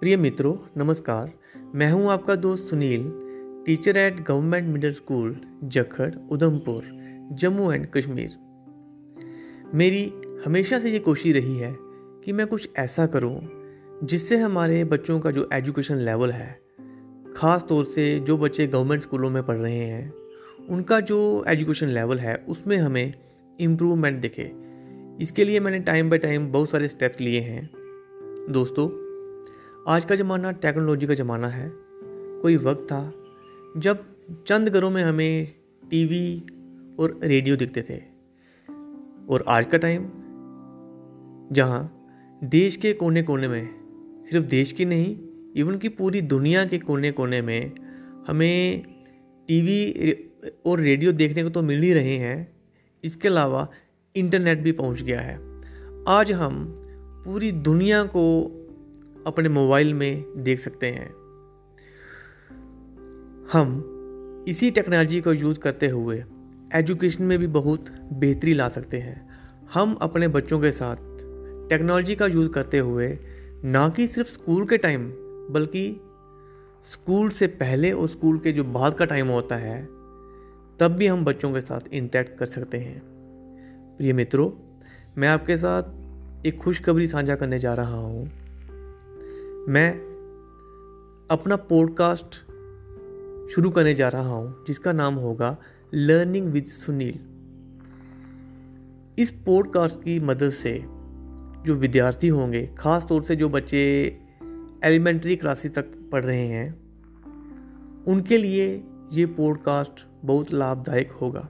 प्रिय मित्रों, नमस्कार। मैं हूँ आपका दोस्त Sunil teacher at government middle school Jakhar, Udhampur, Jammu and Kashmir. मेरी हमेशा से ये कोशिश रही है कि मैं कुछ ऐसा करूँ, जिससे हमारे बच्चों का जो एजुकेशन लेवल है, ख़ास तौर से जो बच्चे गवर्नमेंट स्कूलों में पढ़ रहे हैं, उनका जो एजुकेशन लेवल है, उसमें हमें इम्प्रूवमेंट दिखे। इसके लिए मैंने टाइम बाय टाइम बहुत सारे स्टेप्स लिए हैं। दोस्तों आज का ज़माना टेक्नोलॉजी का ज़माना है। कोई वक्त था जब चंद घरों में हमें टीवी और रेडियो दिखते थे। और आज का टाइम जहाँ देश के कोने कोने में, सिर्फ़ देश की नहीं इवन की पूरी दुनिया के कोने कोने में हमें टीवी और रेडियो देखने को तो मिल ही रहे हैं। इसके अलावा इंटरनेट भी पहुँच गया है। आज हम पूरी दुनिया को अपने मोबाइल में देख सकते हैं। हम इसी टेक्नोलॉजी को यूज़ करते हुए एजुकेशन में भी बहुत बेहतरी ला सकते हैं। हम अपने बच्चों के साथ टेक्नोलॉजी का यूज़ करते हुए ना कि सिर्फ़ स्कूल के टाइम, बल्कि स्कूल से पहले और स्कूल के जो बाद का टाइम होता है, तब भी हम बच्चों के साथ इंटरेक्ट कर सकते हैं। प्रिय मित्रों, मैं आपके साथ एक खुशखबरी साझा करने जा रहा हूँ। मैं अपना पॉडकास्ट शुरू करने जा रहा हूँ, जिसका नाम होगा लर्निंग विद सुनील इस पॉडकास्ट की मदद से जो विद्यार्थी होंगे ख़ास तौर से जो बच्चे एलिमेंट्री क्लासेस तक पढ़ रहे हैं, उनके लिए ये पॉडकास्ट बहुत लाभदायक होगा।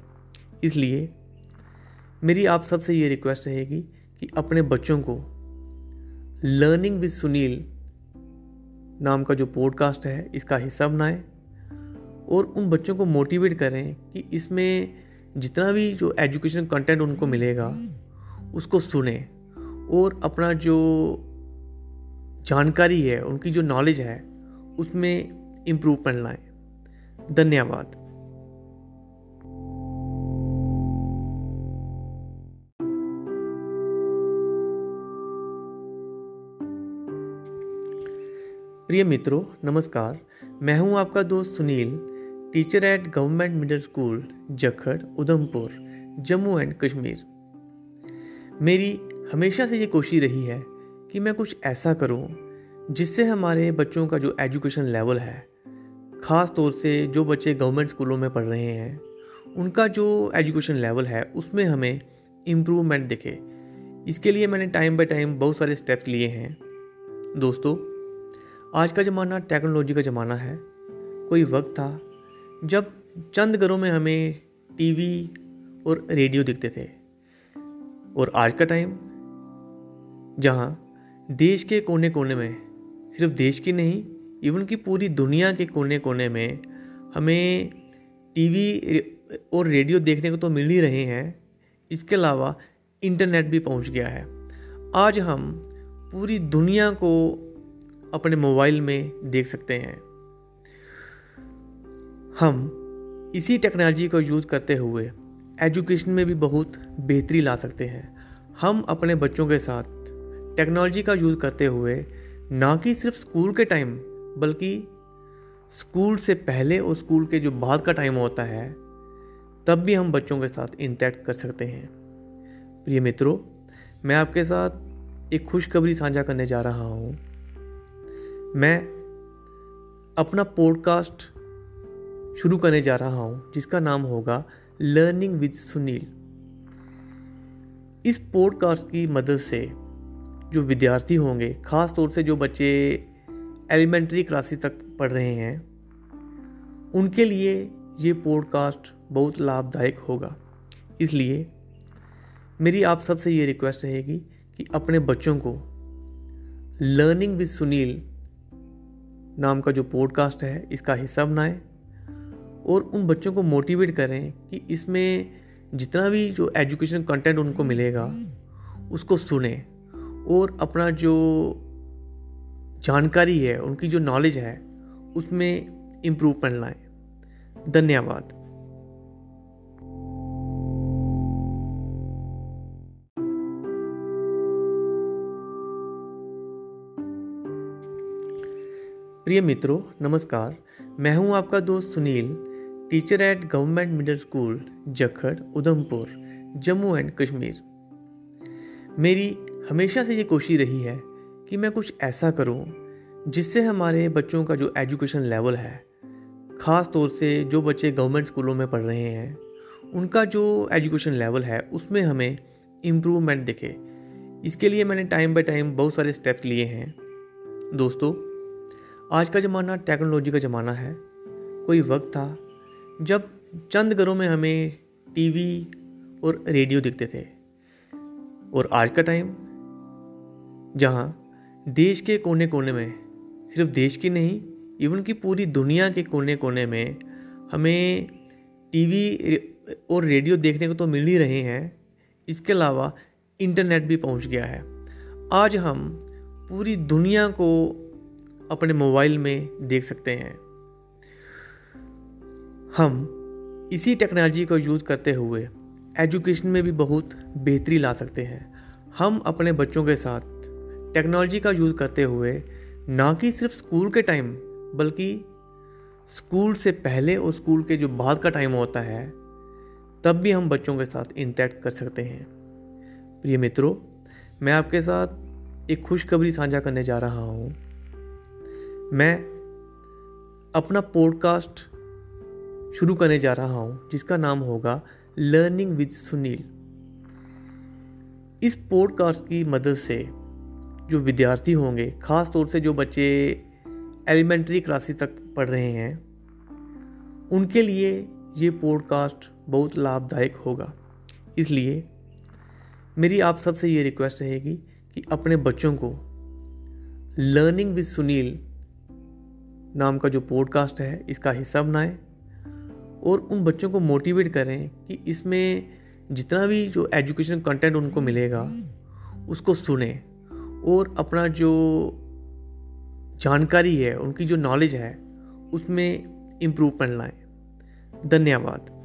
इसलिए मेरी आप सबसे ये रिक्वेस्ट रहेगी कि अपने बच्चों को लर्निंग विद सुनील नाम का जो पॉडकास्ट है, इसका हिस्सा बनाएँ और उन बच्चों को मोटिवेट करें कि इसमें जितना भी जो एजुकेशन कंटेंट उनको मिलेगा, उसको सुने और अपना जो जानकारी है, उनकी जो नॉलेज है, उसमें इम्प्रूवमेंट लाएँ धन्यवाद। प्रिय मित्रों, नमस्कार। मैं हूँ आपका दोस्त Sunil teacher at government middle school Jakhar, Udhampur, Jammu and Kashmir. मेरी हमेशा से ये कोशिश रही है कि मैं कुछ ऐसा करूँ, जिससे हमारे बच्चों का जो एजुकेशन लेवल है, ख़ास तौर से जो बच्चे गवर्नमेंट स्कूलों में पढ़ रहे हैं, उनका जो एजुकेशन लेवल है, उसमें हमें इम्प्रूवमेंट दिखे। इसके लिए मैंने टाइम बाय टाइम बहुत सारे स्टेप्स लिए हैं। दोस्तों आज का ज़माना टेक्नोलॉजी का ज़माना है। कोई वक्त था जब चंद घरों में हमें टीवी और रेडियो दिखते थे। और आज का टाइम जहाँ देश के कोने कोने में, सिर्फ़ देश की नहीं इवन की पूरी दुनिया के कोने कोने में हमें टीवी और रेडियो देखने को तो मिल ही रहे हैं। इसके अलावा इंटरनेट भी पहुँच गया है। आज हम पूरी दुनिया को अपने मोबाइल में देख सकते हैं। हम इसी टेक्नोलॉजी को यूज़ करते हुए एजुकेशन में भी बहुत बेहतरी ला सकते हैं। हम अपने बच्चों के साथ टेक्नोलॉजी का यूज़ करते हुए ना कि सिर्फ़ स्कूल के टाइम, बल्कि स्कूल से पहले और स्कूल के जो बाद का टाइम होता है, तब भी हम बच्चों के साथ इंटरेक्ट कर सकते हैं। प्रिय मित्रों, मैं आपके साथ एक खुशखबरी साझा करने जा रहा हूँ। मैं अपना पॉडकास्ट शुरू करने जा रहा हूँ, जिसका नाम होगा लर्निंग विद सुनील इस पॉडकास्ट की मदद से जो विद्यार्थी होंगे, ख़ास तौर से जो बच्चे एलिमेंट्री क्लासेस तक पढ़ रहे हैं, उनके लिए ये पॉडकास्ट बहुत लाभदायक होगा। इसलिए मेरी आप सबसे ये रिक्वेस्ट रहेगी कि अपने बच्चों को लर्निंग विद सुनील नाम का जो पॉडकास्ट है, इसका हिस्सा बनाएँ और उन बच्चों को मोटिवेट करें कि इसमें जितना भी जो एजुकेशनल कंटेंट उनको मिलेगा, उसको सुने और अपना जो जानकारी है, उनकी जो नॉलेज है, उसमें इम्प्रूवमेंट लाएँ धन्यवाद। प्रिय मित्रों, नमस्कार। मैं हूँ आपका दोस्त Sunil teacher at government middle school Jakhar, Udhampur, Jammu and Kashmir. मेरी हमेशा से ये कोशिश रही है कि मैं कुछ ऐसा करूँ, जिससे हमारे बच्चों का जो एजुकेशन लेवल है, ख़ास तौर से जो बच्चे गवर्नमेंट स्कूलों में पढ़ रहे हैं, उनका जो एजुकेशन लेवल है, उसमें हमें इम्प्रूवमेंट दिखे। इसके लिए मैंने टाइम बाय टाइम बहुत सारे स्टेप्स लिए हैं। दोस्तों आज का ज़माना टेक्नोलॉजी का ज़माना है। कोई वक्त था जब चंद घरों में हमें टीवी और रेडियो दिखते थे। और आज का टाइम जहाँ देश के कोने कोने में, सिर्फ़ देश की नहीं इवन की पूरी दुनिया के कोने कोने में हमें टीवी और रेडियो देखने को तो मिल ही रहे हैं। इसके अलावा इंटरनेट भी पहुँच गया है। आज हम पूरी दुनिया को अपने मोबाइल में देख सकते हैं। हम इसी टेक्नोलॉजी को यूज़ करते हुए एजुकेशन में भी बहुत बेहतरी ला सकते हैं। हम अपने बच्चों के साथ टेक्नोलॉजी का यूज़ करते हुए ना कि सिर्फ़ स्कूल के टाइम, बल्कि स्कूल से पहले और स्कूल के जो बाद का टाइम होता है, तब भी हम बच्चों के साथ इंटरेक्ट कर सकते हैं। प्रिय मित्रों, मैं आपके साथ एक खुशखबरी साझा करने जा रहा हूँ। मैं अपना पॉडकास्ट शुरू करने जा रहा हूँ, जिसका नाम होगा लर्निंग विद सुनील इस पॉडकास्ट की मदद से जो विद्यार्थी होंगे ख़ास तौर से जो बच्चे एलिमेंट्री क्लासेस तक पढ़ रहे हैं, उनके लिए ये पॉडकास्ट बहुत लाभदायक होगा। इसलिए मेरी आप सबसे ये रिक्वेस्ट रहेगी कि अपने बच्चों को लर्निंग विद सुनील नाम का जो पॉडकास्ट है, इसका हिस्सा बनाएँ और उन बच्चों को मोटिवेट करें कि इसमें जितना भी जो एजुकेशन कंटेंट उनको मिलेगा, उसको सुने और अपना जो जानकारी है, उनकी जो नॉलेज है, उसमें इम्प्रूवमेंट लाएँ। धन्यवाद।